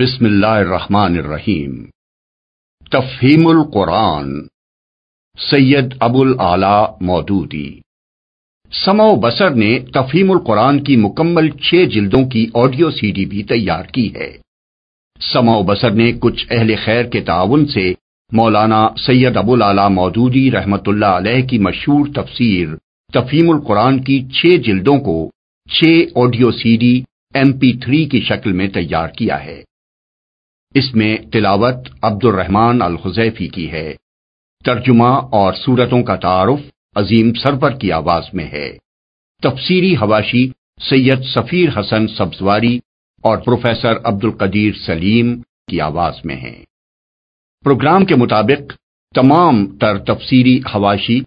بسم اللہ الرحمن الرحیم۔ تفہیم القرآن۔ سید ابو العلی مودودی۔ سما و بسر نے تفہیم القرآن کی مکمل چھ جلدوں کی آڈیو سی ڈی بھی تیار کی ہے۔ سما و بسر نے کچھ اہل خیر کے تعاون سے مولانا سید ابو العلی مودودی رحمت اللہ علیہ کی مشہور تفسیر تفہیم القرآن کی چھ جلدوں کو چھ audio C D M P three کی شکل میں تیار کیا ہے۔ اس میں تلاوت عبد الرحمان الخزیفی کی ہے۔ ترجمہ اور صورتوں کا تعارف عظیم سرور کی آواز میں ہے۔ تفسیری حواشی سید سفیر حسن سبزواری اور پروفیسر عبد القدیر سلیم کی آواز میں ہے پروگرام کے مطابق تمام تر تفسیری حواشی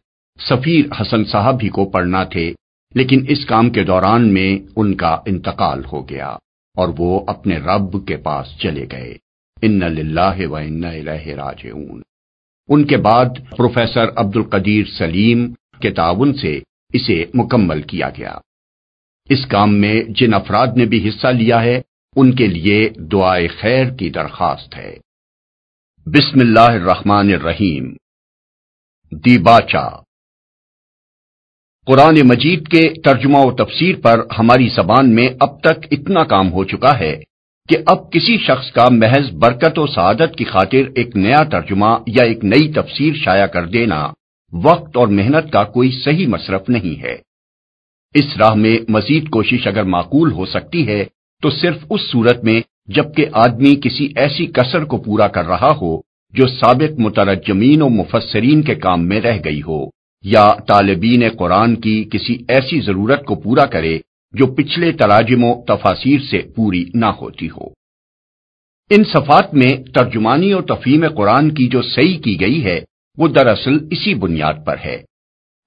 سفیر حسن صاحب ہی کو پڑھنا تھے، لیکن اس کام کے دوران میں ان کا انتقال ہو گیا اور وہ اپنے رب کے پاس چلے گئے۔ ان للہ و ان راجعون۔ ان کے بعد پروفیسر عبد القدیر سلیم کے تعاون سے اسے مکمل کیا گیا۔ اس کام میں جن افراد نے بھی حصہ لیا ہے، ان کے لیے دعائے خیر کی درخواست ہے۔ بسم اللہ الرحمن الرحیم۔ دی باچا قرآن مجید کے ترجمہ و تفسیر پر ہماری زبان میں اب تک اتنا کام ہو چکا ہے کہ اب کسی شخص کا محض برکت و سعادت کی خاطر ایک نیا ترجمہ یا ایک نئی تفسیر شائع کر دینا وقت اور محنت کا کوئی صحیح مصرف نہیں ہے۔ اس راہ میں مزید کوشش اگر معقول ہو سکتی ہے، تو صرف اس صورت میں جبکہ آدمی کسی ایسی کسر کو پورا کر رہا ہو جو سابق مترجمین و مفسرین کے کام میں رہ گئی ہو، یا طالبین قرآن کی کسی ایسی ضرورت کو پورا کرے جو پچھلے تراجم و تفاصیر سے پوری نہ ہوتی ہو۔ ان صفات میں ترجمانی اور تفہیم قرآن کی جو صحیح کی گئی ہے، وہ دراصل اسی بنیاد پر ہے۔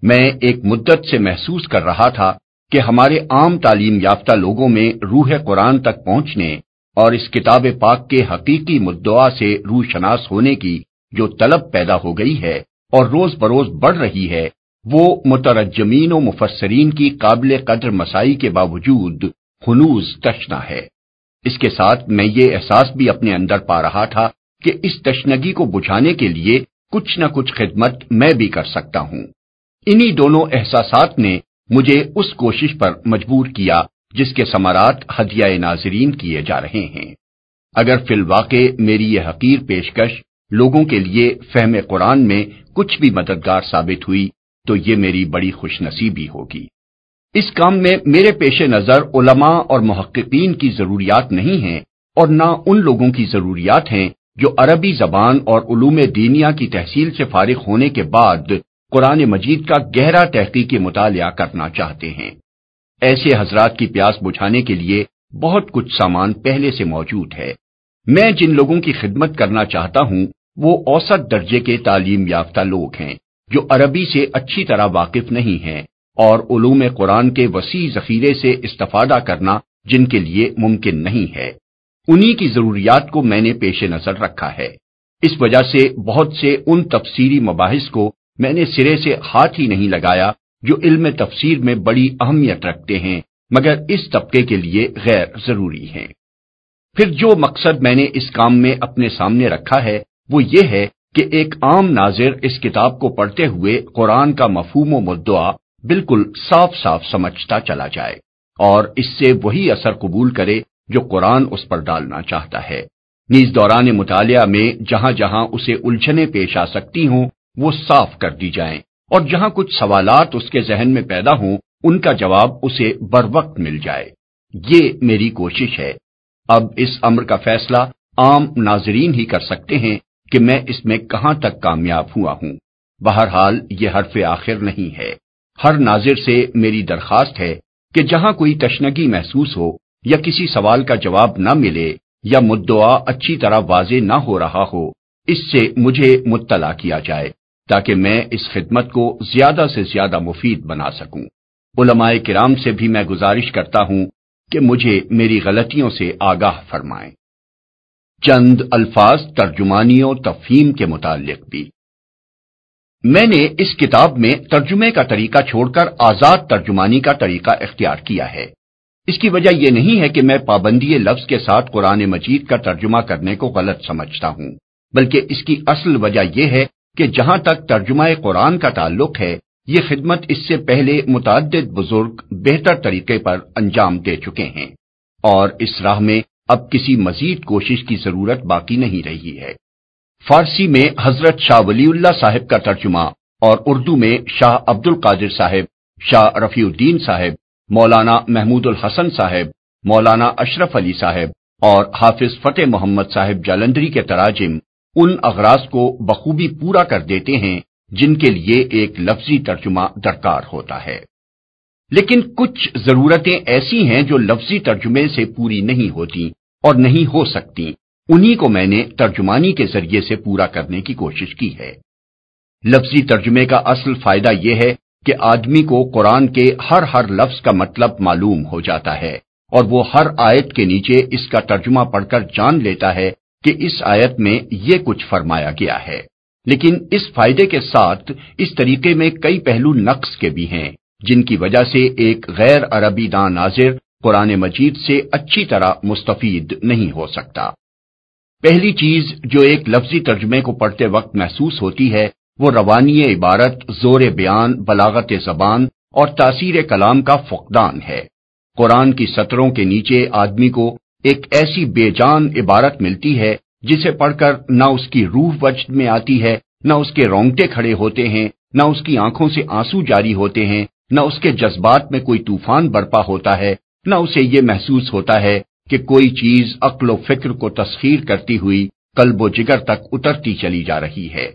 میں ایک مدت سے محسوس کر رہا تھا کہ ہمارے عام تعلیم یافتہ لوگوں میں روح قرآن تک پہنچنے اور اس کتاب پاک کے حقیقی مدعا سے روح شناس ہونے کی جو طلب پیدا ہو گئی ہے اور روز بروز بڑھ رہی ہے وہ مترجمین و مفسرین کی قابل قدر مسائی کے باوجود خنوز تشنا ہے۔ اس کے ساتھ میں یہ احساس بھی اپنے اندر پا رہا تھا کہ اس تشنگی کو بجھانے کے لیے کچھ نہ کچھ خدمت میں بھی کر سکتا ہوں۔ انہی دونوں احساسات نے مجھے اس کوشش پر مجبور کیا جس کے سمارات ہدیہ ناظرین کیے جا رہے ہیں۔ اگر فی الواقع میری یہ حقیر پیشکش لوگوں کے لیے فہم قرآن میں کچھ بھی مددگار ثابت ہوئی تو یہ میری بڑی خوش نصیبی ہوگی۔ اس کام میں میرے پیش نظر علماء اور محققین کی ضروریات نہیں ہیں اور نہ ان لوگوں کی ضروریات ہیں جو عربی زبان اور علوم دینیا کی تحصیل سے فارغ ہونے کے بعد قرآن مجید کا گہرا تحقیقی مطالعہ کرنا چاہتے ہیں۔ ایسے حضرات کی پیاس بجھانے کے لیے بہت کچھ سامان پہلے سے موجود ہے۔ میں جن لوگوں کی خدمت کرنا چاہتا ہوں وہ اوسط درجے کے تعلیم یافتہ لوگ ہیں۔ جو عربی سے اچھی طرح واقف نہیں ہیں اور علوم قرآن کے وسیع ذخیرے سے استفادہ کرنا جن کے لیے ممکن نہیں ہے۔ انہی کی ضروریات کو میں نے پیش نظر رکھا ہے۔ اس وجہ سے بہت سے ان تفسیری مباحث کو میں نے سرے سے ہاتھ ہی نہیں لگایا جو علم تفسیر میں بڑی اہمیت رکھتے ہیں، مگر اس طبقے کے لیے غیر ضروری ہیں۔ پھر جو مقصد میں نے اس کام میں اپنے سامنے رکھا ہے وہ یہ ہے کہ ایک عام ناظر اس کتاب کو پڑھتے ہوئے قرآن کا مفہوم و مدعا بالکل صاف صاف سمجھتا چلا جائے اور اس سے وہی اثر قبول کرے جو قرآن اس پر ڈالنا چاہتا ہے۔ نیز دوران مطالعہ میں جہاں جہاں اسے الجھنے پیش آ سکتی ہوں، وہ صاف کر دی جائیں اور جہاں کچھ سوالات اس کے ذہن میں پیدا ہوں، ان کا جواب اسے بر وقت مل جائے۔ یہ میری کوشش ہے۔ اب اس امر کا فیصلہ عام ناظرین ہی کر سکتے ہیں۔ کہ میں اس میں کہاں تک کامیاب ہوا ہوں۔ بہرحال یہ حرف آخر نہیں ہے۔ ہر ناظر سے میری درخواست ہے کہ جہاں کوئی تشنگی محسوس ہو یا کسی سوال کا جواب نہ ملے یا مدعا اچھی طرح واضح نہ ہو رہا ہو، اس سے مجھے مطلع کیا جائے تاکہ میں اس خدمت کو زیادہ سے زیادہ مفید بنا سکوں۔ علماء کرام سے بھی میں گزارش کرتا ہوں کہ مجھے میری غلطیوں سے آگاہ فرمائیں۔ چند الفاظ ترجمانی و تفہیم کے متعلق بھی۔ میں نے اس کتاب میں ترجمے کا طریقہ چھوڑ کر آزاد ترجمانی کا طریقہ اختیار کیا ہے۔ اس کی وجہ یہ نہیں ہے کہ میں پابندی لفظ کے ساتھ قرآن مجید کا ترجمہ کرنے کو غلط سمجھتا ہوں، بلکہ اس کی اصل وجہ یہ ہے کہ جہاں تک ترجمہ قرآن کا تعلق ہے، یہ خدمت اس سے پہلے متعدد بزرگ بہتر طریقے پر انجام دے چکے ہیں۔ اور اس راہ میں اب کسی مزید کوشش کی ضرورت باقی نہیں رہی ہے۔ فارسی میں حضرت شاہ ولی اللہ صاحب کا ترجمہ اور اردو میں شاہ عبد القادر صاحب، شاہ رفیع الدین صاحب، مولانا محمود الحسن صاحب، مولانا اشرف علی صاحب اور حافظ فتح محمد صاحب جالندری کے تراجم ان اغراض کو بخوبی پورا کر دیتے ہیں جن کے لیے ایک لفظی ترجمہ درکار ہوتا ہے۔ لیکن کچھ ضرورتیں ایسی ہیں جو لفظی ترجمے سے پوری نہیں ہوتی اور نہیں ہو سکتی۔ انہی کو میں نے ترجمانی کے ذریعے سے پورا کرنے کی کوشش کی ہے۔ لفظی ترجمے کا اصل فائدہ یہ ہے کہ آدمی کو قرآن کے ہر ہر لفظ کا مطلب معلوم ہو جاتا ہے اور وہ ہر آیت کے نیچے اس کا ترجمہ پڑھ کر جان لیتا ہے کہ اس آیت میں یہ کچھ فرمایا گیا ہے۔ لیکن اس فائدے کے ساتھ اس طریقے میں کئی پہلو نقص کے بھی ہیں۔ جن کی وجہ سے ایک غیر عربی دان ناظر قرآن مجید سے اچھی طرح مستفید نہیں ہو سکتا۔ پہلی چیز جو ایک لفظی ترجمے کو پڑھتے وقت محسوس ہوتی ہے، وہ روانی عبارت زور بیان، بلاغت زبان اور تاثیر کلام کا فقدان ہے۔ قرآن کی سطروں کے نیچے آدمی کو ایک ایسی بے جان عبارت ملتی ہے، جسے پڑھ کر نہ اس کی روح وجد میں آتی ہے، نہ اس کے رونگٹے کھڑے ہوتے ہیں، نہ اس کی آنکھوں سے آنسو جاری ہوتے ہیں نہ اس کے جذبات میں کوئی طوفان برپا ہوتا ہے، نہ اسے یہ محسوس ہوتا ہے کہ کوئی چیز عقل و فکر کو تسخیر کرتی ہوئی قلب و جگر تک اترتی چلی جا رہی ہے۔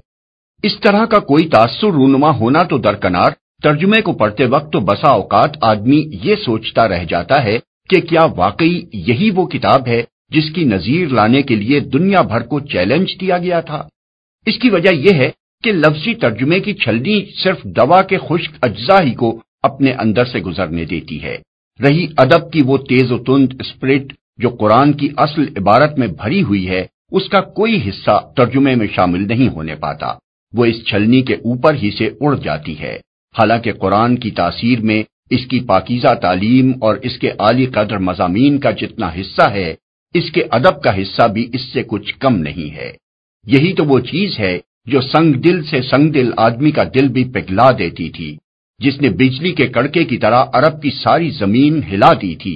اس طرح کا کوئی تاثر رونما ہونا تو درکنار، ترجمے کو پڑھتے وقت تو بسا اوقات آدمی یہ سوچتا رہ جاتا ہے کہ کیا واقعی یہی وہ کتاب ہے جس کی نظیر لانے کے لیے دنیا بھر کو چیلنج دیا گیا تھا۔ اس کی وجہ یہ ہے کہ لفظی ترجمے کی چھلنی صرف دوا کے خشک اجزا ہی کو اپنے اندر سے گزرنے دیتی ہے۔ رہی ادب کی وہ تیز و تند اسپرٹ جو قرآن کی اصل عبارت میں بھری ہوئی ہے، اس کا کوئی حصہ ترجمے میں شامل نہیں ہونے پاتا۔ وہ اس چھلنی کے اوپر ہی سے اڑ جاتی ہے۔ حالانکہ قرآن کی تاثیر میں اس کی پاکیزہ تعلیم اور اس کے عالی قدر مضامین کا جتنا حصہ ہے، اس کے ادب کا حصہ بھی اس سے کچھ کم نہیں ہے۔ یہی تو وہ چیز ہے جو سنگ دل سے سنگ دل آدمی کا دل بھی پگھلا دیتی تھی، جس نے بجلی کے کڑکے کی طرح عرب کی ساری زمین ہلا دی تھی،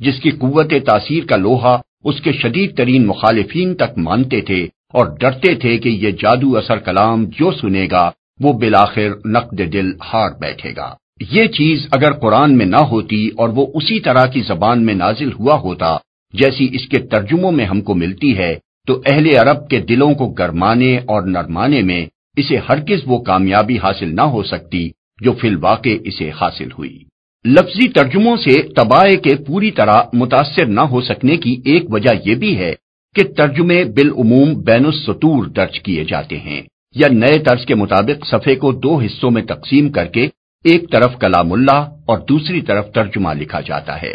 جس کی قوت تاثیر کا لوہا اس کے شدید ترین مخالفین تک مانتے تھے اور ڈرتے تھے کہ یہ جادو اثر کلام جو سنے گا، وہ بلاخر نقد دل ہار بیٹھے گا۔ یہ چیز اگر قرآن میں نہ ہوتی اور وہ اسی طرح کی زبان میں نازل ہوا ہوتا، جیسی اس کے ترجموں میں ہم کو ملتی ہے تو اہل عرب کے دلوں کو گرمانے اور نرمانے میں اسے ہرگز وہ کامیابی حاصل نہ ہو سکتی جو فی الواقع اسے حاصل ہوئی۔ لفظی ترجموں سے تباہ کے پوری طرح متاثر نہ ہو سکنے کی ایک وجہ یہ بھی ہے کہ ترجمے بالعموم بین السطور درج کیے جاتے ہیں یا نئے طرز کے مطابق صفحے کو دو حصوں میں تقسیم کر کے ایک طرف کلام اللہ اور دوسری طرف ترجمہ لکھا جاتا ہے۔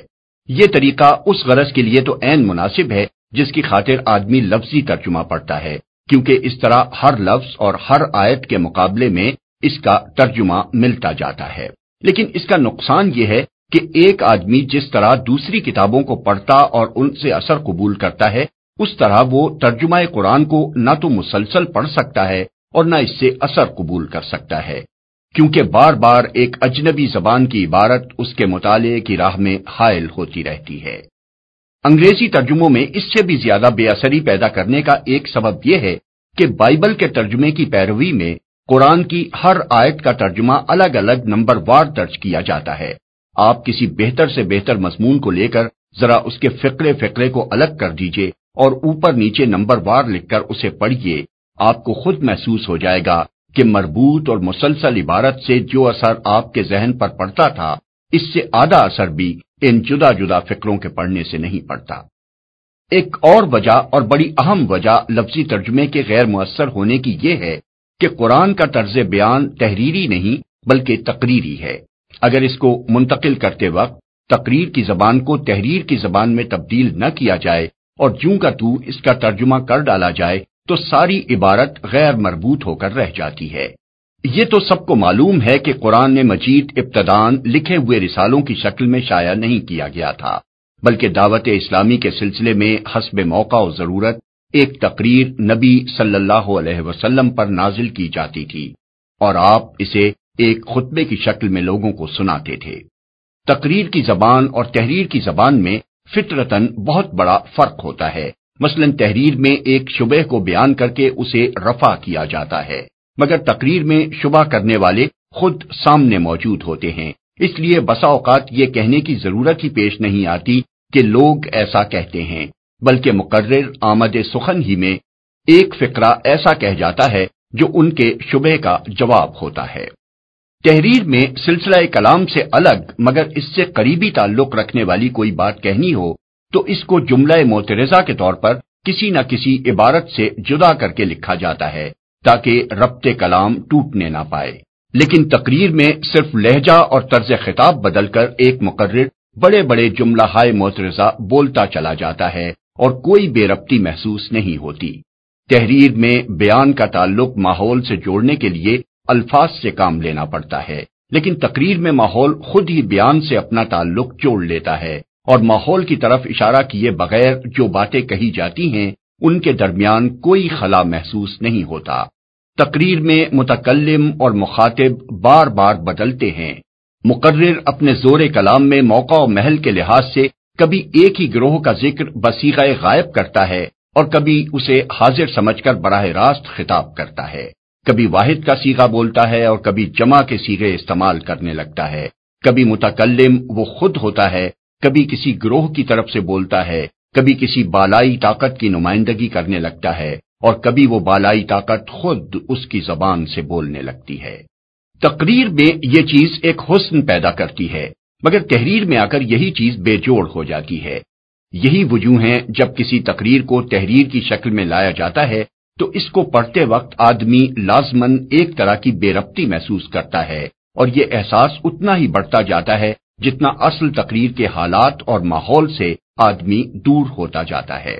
یہ طریقہ اس غرض کے لیے تو عین مناسب ہے جس کی خاطر آدمی لفظی ترجمہ پڑھتا ہے، کیونکہ اس طرح ہر لفظ اور ہر آیت کے مقابلے میں اس کا ترجمہ ملتا جاتا ہے۔ لیکن اس کا نقصان یہ ہے کہ ایک آدمی جس طرح دوسری کتابوں کو پڑھتا اور ان سے اثر قبول کرتا ہے، اس طرح وہ ترجمہ قرآن کو نہ تو مسلسل پڑھ سکتا ہے اور نہ اس سے اثر قبول کر سکتا ہے۔ کیونکہ بار بار ایک اجنبی زبان کی عبارت اس کے مطالعے کی راہ میں حائل ہوتی رہتی ہے۔ انگریزی ترجموں میں اس سے بھی زیادہ بے اثری پیدا کرنے کا ایک سبب یہ ہے کہ بائبل کے ترجمے کی پیروی میں قرآن کی ہر آیت کا ترجمہ الگ الگ نمبر وار درج کیا جاتا ہے۔ آپ کسی بہتر سے بہتر مضمون کو لے کر ذرا اس کے فکرے فکرے کو الگ کر دیجیے اور اوپر نیچے نمبر وار لکھ کر اسے پڑھیے آپ کو خود محسوس ہو جائے گا کہ مربوط اور مسلسل عبارت سے جو اثر آپ کے ذہن پر پڑتا تھا، اس سے آدھا اثر بھی ان جدا جدا فکروں کے پڑھنے سے نہیں پڑتا ایک اور وجہ اور بڑی اہم وجہ لفظی ترجمے کے غیر مؤثر ہونے کی یہ ہے کہ قرآن کا طرز بیان تحریری نہیں بلکہ تقریری ہے۔ اگر اس کو منتقل کرتے وقت تقریر کی زبان کو تحریر کی زبان میں تبدیل نہ کیا جائے اور جوں کا تو اس کا ترجمہ کر ڈالا جائے تو ساری عبارت غیر مربوط ہو کر رہ جاتی ہے۔ یہ تو سب کو معلوم ہے کہ قرآن مجید ابتدان لکھے ہوئے رسالوں کی شکل میں شائع نہیں کیا گیا تھا، بلکہ دعوت اسلامی کے سلسلے میں حسب موقع و ضرورت ایک تقریر نبی صلی اللہ علیہ وسلم پر نازل کی جاتی تھی، اور آپ اسے ایک خطبے کی شکل میں لوگوں کو سناتے تھے۔ تقریر کی زبان اور تحریر کی زبان میں فطرتن بہت بڑا فرق ہوتا ہے۔ مثلا تحریر میں ایک شبہ کو بیان کر کے اسے رفع کیا جاتا ہے۔ مگر تقریر میں شبہ کرنے والے خود سامنے موجود ہوتے ہیں۔ اس لیے بسا اوقات یہ کہنے کی ضرورت ہی پیش نہیں آتی کہ لوگ ایسا کہتے ہیں، بلکہ مقرر آمد سخن ہی میں ایک فقرہ ایسا کہہ جاتا ہے جو ان کے شبہ کا جواب ہوتا ہے۔ تحریر میں سلسلہ کلام سے الگ، مگر اس سے قریبی تعلق رکھنے والی کوئی بات کہنی ہو تو اس کو جملہ موترزہ کے طور پر کسی نہ کسی عبارت سے جدا کر کے لکھا جاتا ہے۔ تاکہ ربط کلام ٹوٹنے نہ پائے۔ لیکن تقریر میں صرف لہجہ اور طرز خطاب بدل کر ایک مقرر، بڑے بڑے جملہ ہائے موترزہ بولتا چلا جاتا ہے اور کوئی بے ربطی محسوس نہیں ہوتی۔ تحریر میں بیان کا تعلق ماحول سے جوڑنے کے لیے الفاظ سے کام لینا پڑتا ہے، لیکن تقریر میں ماحول خود ہی بیان سے اپنا تعلق جوڑ لیتا ہے اور ماحول کی طرف اشارہ کیے بغیر جو باتیں کہی جاتی ہیں ان کے درمیان کوئی خلا محسوس نہیں ہوتا۔ تقریر میں متکلم اور مخاطب بار بار بدلتے ہیں۔ مقرر اپنے زور کلام میں موقع و محل کے لحاظ سے کبھی ایک ہی گروہ کا ذکر بسیغہ غائب کرتا ہے اور کبھی اسے حاضر سمجھ کر براہ راست خطاب کرتا ہے۔ کبھی واحد کا سیگا بولتا ہے اور کبھی جمع کے سیگے استعمال کرنے لگتا ہے۔ کبھی متکلم وہ خود ہوتا ہے، کبھی کسی گروہ کی طرف سے بولتا ہے۔ کبھی کسی بالائی طاقت کی نمائندگی کرنے لگتا ہے اور کبھی وہ بالائی طاقت خود اس کی زبان سے بولنے لگتی ہے۔ تقریر میں یہ چیز ایک حسن پیدا کرتی ہے، مگر تحریر میں آ کر یہی چیز بے جوڑ ہو جاتی ہے۔ یہی وجوہ ہیں جب کسی تقریر کو تحریر کی شکل میں لایا جاتا ہے، تو اس کو پڑھتے وقت آدمی لازمن ایک طرح کی بے ربطی محسوس کرتا ہے اور یہ احساس اتنا ہی بڑھتا جاتا ہے جتنا اصل تقریر کے حالات اور ماحول سے آدمی دور ہوتا جاتا ہے۔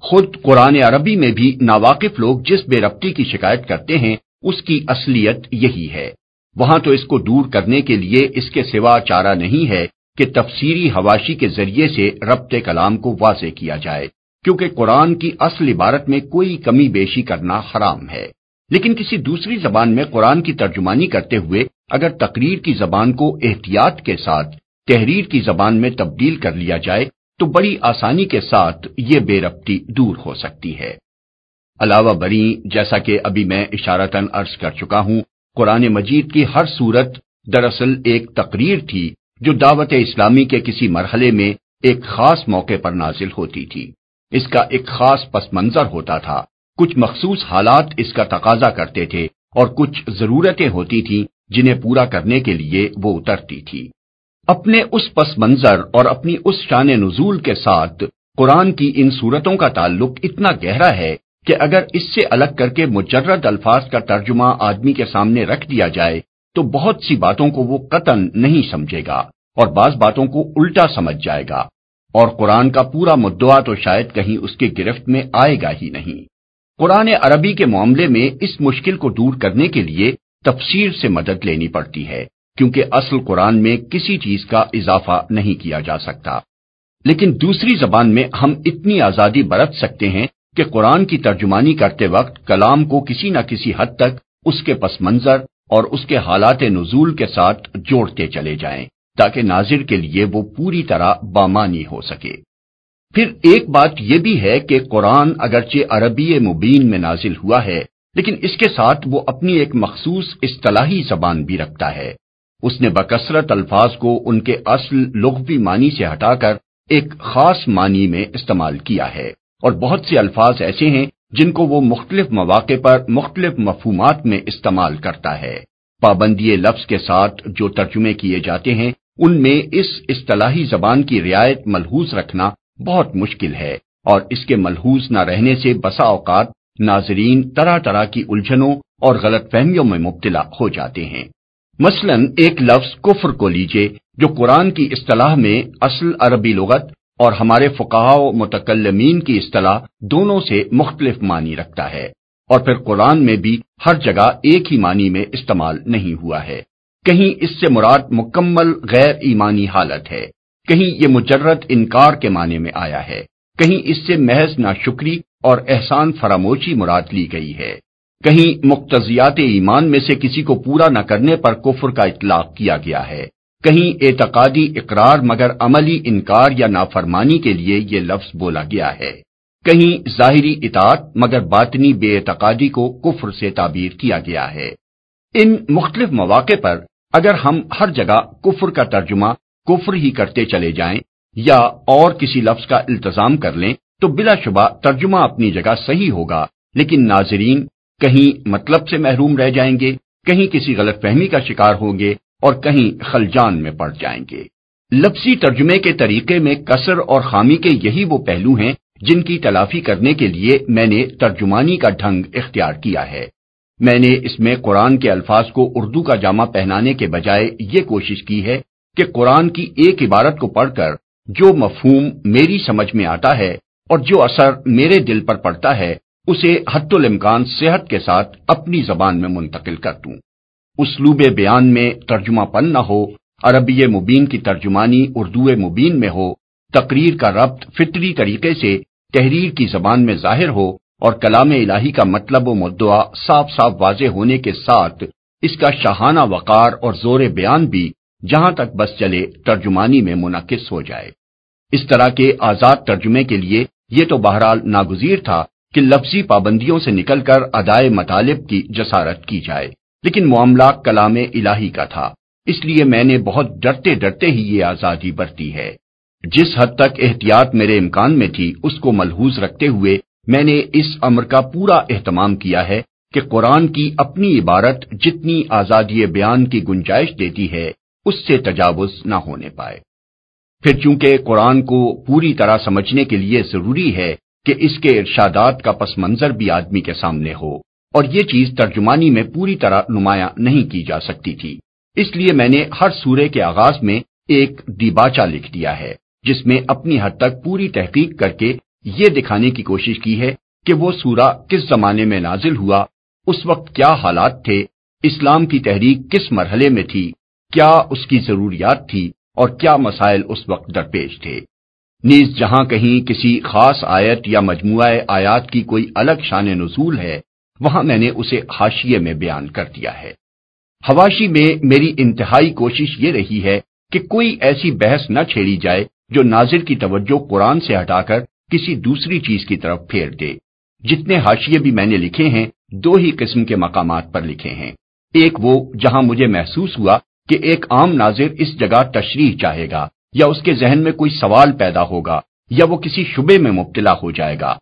خود قرآن عربی میں بھی ناواقف لوگ جس بے ربطی کی شکایت کرتے ہیں، اس کی اصلیت یہی ہے۔ وہاں تو اس کو دور کرنے کے لیے اس کے سوا چارہ نہیں ہے کہ تفسیری حواشی کے ذریعے سے ربط کلام کو واضح کیا جائے، کیونکہ قرآن کی اصل عبارت میں کوئی کمی بیشی کرنا حرام ہے۔ لیکن کسی دوسری زبان میں قرآن کی ترجمانی کرتے ہوئے اگر تقریر کی زبان کو احتیاط کے ساتھ تحریر کی زبان میں تبدیل کر لیا جائے تو بڑی آسانی کے ساتھ یہ بے ربطی دور ہو سکتی ہے۔ علاوہ بری، جیسا کہ ابھی میں اشارتاً عرض کر چکا ہوں، قرآن مجید کی ہر صورت دراصل ایک تقریر تھی جو دعوت اسلامی کے کسی مرحلے میں ایک خاص موقع پر نازل ہوتی تھی۔ اس کا ایک خاص پس منظر ہوتا تھا۔ کچھ مخصوص حالات اس کا تقاضا کرتے تھے اور کچھ ضرورتیں ہوتی تھیں جنہیں پورا کرنے کے لیے وہ اترتی تھی۔ اپنے اس پس منظر اور اپنی اس شان نزول کے ساتھ قرآن کی ان صورتوں کا تعلق اتنا گہرا ہے کہ اگر اس سے الگ کر کے مجرد الفاظ کا ترجمہ آدمی کے سامنے رکھ دیا جائے، تو بہت سی باتوں کو وہ قطن نہیں سمجھے گا اور بعض باتوں کو الٹا سمجھ جائے گا اور قرآن کا پورا مدعا تو شاید کہیں اس کے گرفت میں آئے گا ہی نہیں۔ قرآن عربی کے معاملے میں اس مشکل کو دور کرنے کے لیے تفسیر سے مدد لینی پڑتی ہے۔ کیونکہ اصل قرآن میں کسی چیز کا اضافہ نہیں کیا جا سکتا۔ لیکن دوسری زبان میں ہم اتنی آزادی برت سکتے ہیں کہ قرآن کی ترجمانی کرتے وقت کلام کو کسی نہ کسی حد تک اس کے پس منظر اور اس کے حالات نزول کے ساتھ جوڑتے چلے جائیں تاکہ ناظر کے لیے وہ پوری طرح بامانی ہو سکے۔ پھر ایک بات یہ بھی ہے کہ قرآن اگرچہ عربی مبین میں نازل ہوا ہے، لیکن اس کے ساتھ وہ اپنی ایک مخصوص اصطلاحی زبان بھی رکھتا ہے۔ اس نے بکثرت الفاظ کو ان کے اصل لغوی معنی سے ہٹا کر ایک خاص معنی میں استعمال کیا ہے۔ اور بہت سے الفاظ ایسے ہیں جن کو وہ مختلف مواقع پر مختلف مفہومات میں استعمال کرتا ہے۔ پابندی لفظ کے ساتھ جو ترجمے کیے جاتے ہیں، ان میں اس اصطلاحی زبان کی رعایت ملحوظ رکھنا بہت مشکل ہے۔ اور اس کے ملحوظ نہ رہنے سے بسا اوقات ناظرین طرح طرح کی الجھنوں اور غلط فہمیوں میں مبتلا ہو جاتے ہیں۔ مثلا ایک لفظ کفر کو لیجیے جو قرآن کی اصطلاح میں اصل عربی لغت اور ہمارے فقاہ و متکلمین کی اصطلاح دونوں سے مختلف معنی رکھتا ہے اور پھر قرآن میں بھی ہر جگہ ایک ہی معنی میں استعمال نہیں ہوا ہے۔ کہیں اس سے مراد مکمل غیر ایمانی حالت ہے، کہیں یہ مجرد انکار کے معنی میں آیا ہے، کہیں اس سے محض ناشکری اور احسان فراموشی مراد لی گئی ہے۔ کہیں مقتضیات ایمان میں سے کسی کو پورا نہ کرنے پر کفر کا اطلاق کیا گیا ہے۔ کہیں اعتقادی اقرار مگر عملی انکار یا نافرمانی کے لیے یہ لفظ بولا گیا ہے۔ کہیں ظاہری اطاعت مگر باطنی بے اعتقادی کو کفر سے تعبیر کیا گیا ہے۔ ان مختلف مواقع پر اگر ہم ہر جگہ کفر کا ترجمہ کفر ہی کرتے چلے جائیں یا اور کسی لفظ کا التظام کر لیں تو بلا شبہ ترجمہ اپنی جگہ صحیح ہوگا، لیکن ناظرین کہیں مطلب سے محروم رہ جائیں گے، کہیں کسی غلط فہمی کا شکار ہوں گے اور کہیں خلجان میں پڑ جائیں گے۔ لفظی ترجمے کے طریقے میں کثر اور خامی کے یہی وہ پہلو ہیں جن کی تلافی کرنے کے لیے میں نے ترجمانی کا ڈھنگ اختیار کیا ہے۔ میں نے اس میں قرآن کے الفاظ کو اردو کا جامع پہنانے کے بجائے یہ کوشش کی ہے کہ قرآن کی ایک عبارت کو پڑھ کر جو مفہوم میری سمجھ میں آتا ہے اور جو اثر میرے دل پر پڑتا ہے اسے حت الامکان صحت کے ساتھ اپنی زبان میں منتقل کر دوں۔ اسلوب بیان میں ترجمہ پن نہ ہو، عربی مبین کی ترجمانی اردو مبین میں ہو، تقریر کا ربط فطری طریقے سے تحریر کی زبان میں ظاہر ہو اور کلام الہی کا مطلب و مدعا صاف صاف واضح ہونے کے ساتھ اس کا شاہانہ وقار اور زور بیان بھی جہاں تک بس چلے ترجمانی میں منعقد ہو جائے۔ اس طرح کے آزاد ترجمے کے لیے یہ تو بہرحال ناگزیر تھا کہ لفظی پابندیوں سے نکل کر ادائے مطالب کی جسارت کی جائے۔ لیکن معاملہ کلام الہی کا تھا۔ اس لیے میں نے بہت ڈرتے ڈرتے ہی یہ آزادی برتی ہے۔ جس حد تک احتیاط میرے امکان میں تھی، اس کو ملحوظ رکھتے ہوئے میں نے اس امر کا پورا اہتمام کیا ہے کہ قرآن کی اپنی عبارت جتنی آزادی بیان کی گنجائش دیتی ہے، اس سے تجاوز نہ ہونے پائے۔ پھر چونکہ قرآن کو پوری طرح سمجھنے کے لیے ضروری ہے کہ اس کے ارشادات کا پس منظر بھی آدمی کے سامنے ہو، اور یہ چیز ترجمانی میں پوری طرح نمایاں نہیں کی جا سکتی تھی۔ اس لیے میں نے ہر سورے کے آغاز میں ایک دیباچہ لکھ دیا ہے، جس میں اپنی حد تک پوری تحقیق کر کے یہ دکھانے کی کوشش کی ہے کہ وہ سورہ کس زمانے میں نازل ہوا، اس وقت کیا حالات تھے، اسلام کی تحریک کس مرحلے میں تھی، کیا اس کی ضروریات تھی، اور کیا مسائل اس وقت درپیش تھے۔ نیز جہاں کہیں کسی خاص آیت یا مجموعہ آیات کی کوئی الگ شان نزول ہے، وہاں میں نے اسے حاشیے میں بیان کر دیا ہے۔ حواشی میں میری انتہائی کوشش یہ رہی ہے کہ کوئی ایسی بحث نہ چھیڑی جائے جو ناظر کی توجہ قرآن سے ہٹا کر کسی دوسری چیز کی طرف پھیر دے۔ جتنے حاشیے بھی میں نے لکھے ہیں، دو ہی قسم کے مقامات پر لکھے ہیں۔ ایک وہ جہاں مجھے محسوس ہوا کہ ایک عام ناظر اس جگہ تشریح چاہے گا۔ یا اس کے ذہن میں کوئی سوال پیدا ہوگا یا وہ کسی شبے میں مبتلا ہو جائے گا۔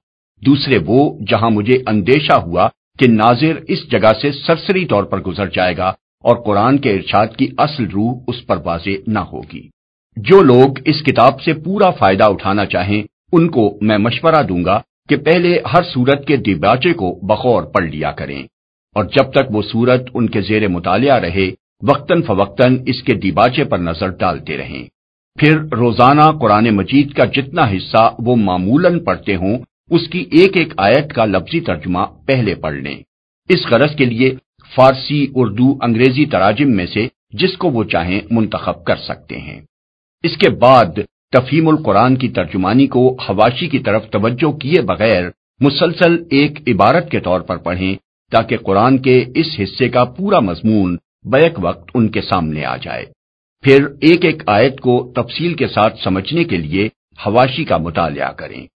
دوسرے وہ جہاں مجھے اندیشہ ہوا کہ ناظر اس جگہ سے سرسری طور پر گزر جائے گا اور قرآن کے ارشاد کی اصل روح اس پر واضح نہ ہوگی۔ جو لوگ اس کتاب سے پورا فائدہ اٹھانا چاہیں، ان کو میں مشورہ دوں گا کہ پہلے ہر سورت کے دیباچے کو بخور پڑھ لیا کریں۔ اور جب تک وہ سورت ان کے زیر مطالعہ رہے، وقتاً فوقتاً اس کے دیباچے پر نظر ڈالتے رہیں۔ پھر روزانہ قرآن مجید کا جتنا حصہ وہ معمولاً پڑھتے ہوں، اس کی ایک ایک آیت کا لفظی ترجمہ پہلے پڑھ لیں۔ اس غرض کے لیے فارسی، اردو، انگریزی تراجم میں سے جس کو وہ چاہیں منتخب کر سکتے ہیں۔ اس کے بعد تفہیم القرآن کی ترجمانی کو حواشی کی طرف توجہ کیے بغیر مسلسل ایک عبارت کے طور پر پڑھیں تاکہ قرآن کے اس حصے کا پورا مضمون بیک وقت ان کے سامنے آ جائے۔ پھر ایک ایک آیت کو تفصیل کے ساتھ سمجھنے کے لیے حواشی کا مطالعہ کریں۔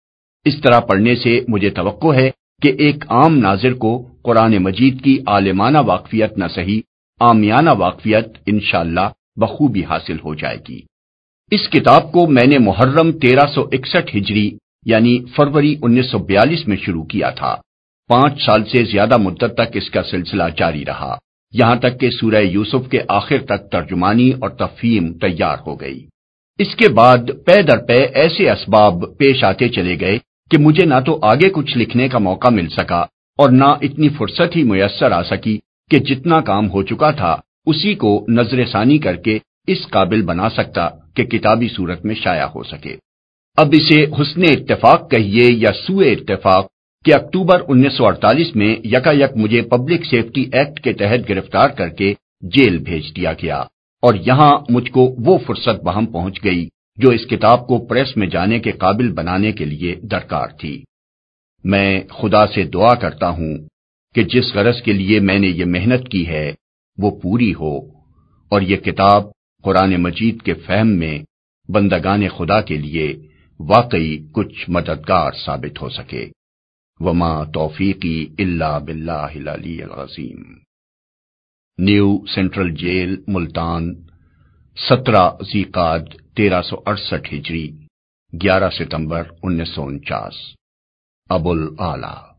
اس طرح پڑھنے سے مجھے توقع ہے کہ ایک عام ناظر کو قرآن مجید کی عالمانہ واقفیت نہ صحیح آمیانہ واقفیت انشاءاللہ بخوبی حاصل ہو جائے گی۔ اس کتاب کو میں نے محرم تیرہ سو اکسٹھ ہجری یعنی فروری انیس سو بیالیس میں شروع کیا تھا۔ پانچ سال سے زیادہ مدت تک اس کا سلسلہ جاری رہا۔ یہاں تک کہ سورہ یوسف کے آخر تک ترجمانی اور تفہیم تیار ہو گئی۔ اس کے بعد پے در پے ایسے اسباب پیش آتے چلے گئے کہ مجھے نہ تو آگے کچھ لکھنے کا موقع مل سکا اور نہ اتنی فرصت ہی میسر آ سکی کہ جتنا کام ہو چکا تھا اسی کو نظر ثانی کر کے اس قابل بنا سکتا کہ کتابی صورت میں شائع ہو سکے۔ اب اسے حسن اتفاق کہیے یا سوئے اتفاق کہ اکتوبر انیس سو اڑتالیس میں یکا یک مجھے پبلک سیفٹی ایکٹ کے تحت گرفتار کر کے جیل بھیج دیا گیا اور یہاں مجھ کو وہ فرصت بہم پہنچ گئی جو اس کتاب کو پریس میں جانے کے قابل بنانے کے لیے درکار تھی۔ میں خدا سے دعا کرتا ہوں کہ جس غرض کے لیے میں نے یہ محنت کی ہے، وہ پوری ہو اور یہ کتاب قرآن مجید کے فہم میں بندگان خدا کے لیے واقعی کچھ مددگار ثابت ہو سکے۔ وما توفیقی اللہ بلّہ العظیم۔ نیو سینٹرل جیل، ملتان، سترہ زیقاد تیرہ سو اڑسٹھ ہجری، گیارہ ستمبر، انیس سو انچاس۔ ابوالعلیٰ